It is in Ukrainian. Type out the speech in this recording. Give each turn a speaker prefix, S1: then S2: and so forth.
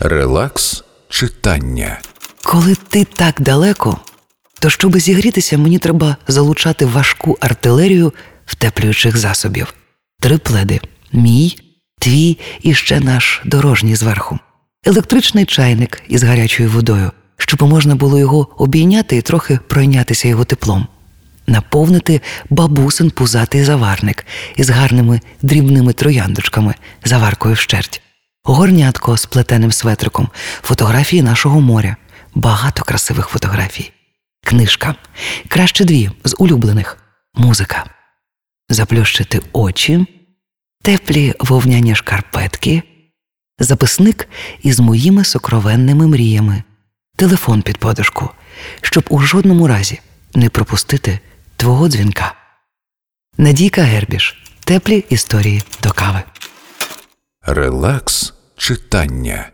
S1: Релакс читання.
S2: Коли ти так далеко, то щоб зігрітися, мені треба залучати важку артилерію втеплюючих засобів. Три пледи мій, твій і ще наш дорожній зверху. Електричний чайник із гарячою водою, щоб можна було його обійняти і трохи пройнятися його теплом. Наповнити бабусин пузатий заварник із гарними дрібними трояндочками, заваркою вщерть. Горнятко з плетеним светриком, фотографії нашого моря, багато красивих фотографій. Книжка. Краще дві з улюблених. Музика. Заплющити очі, теплі вовняні шкарпетки, записник із моїми сокровенними мріями, телефон під подушку, щоб у жодному разі не пропустити твого дзвінка. Надійка Гербіш. Теплі історії до кави.
S1: Релакс читання.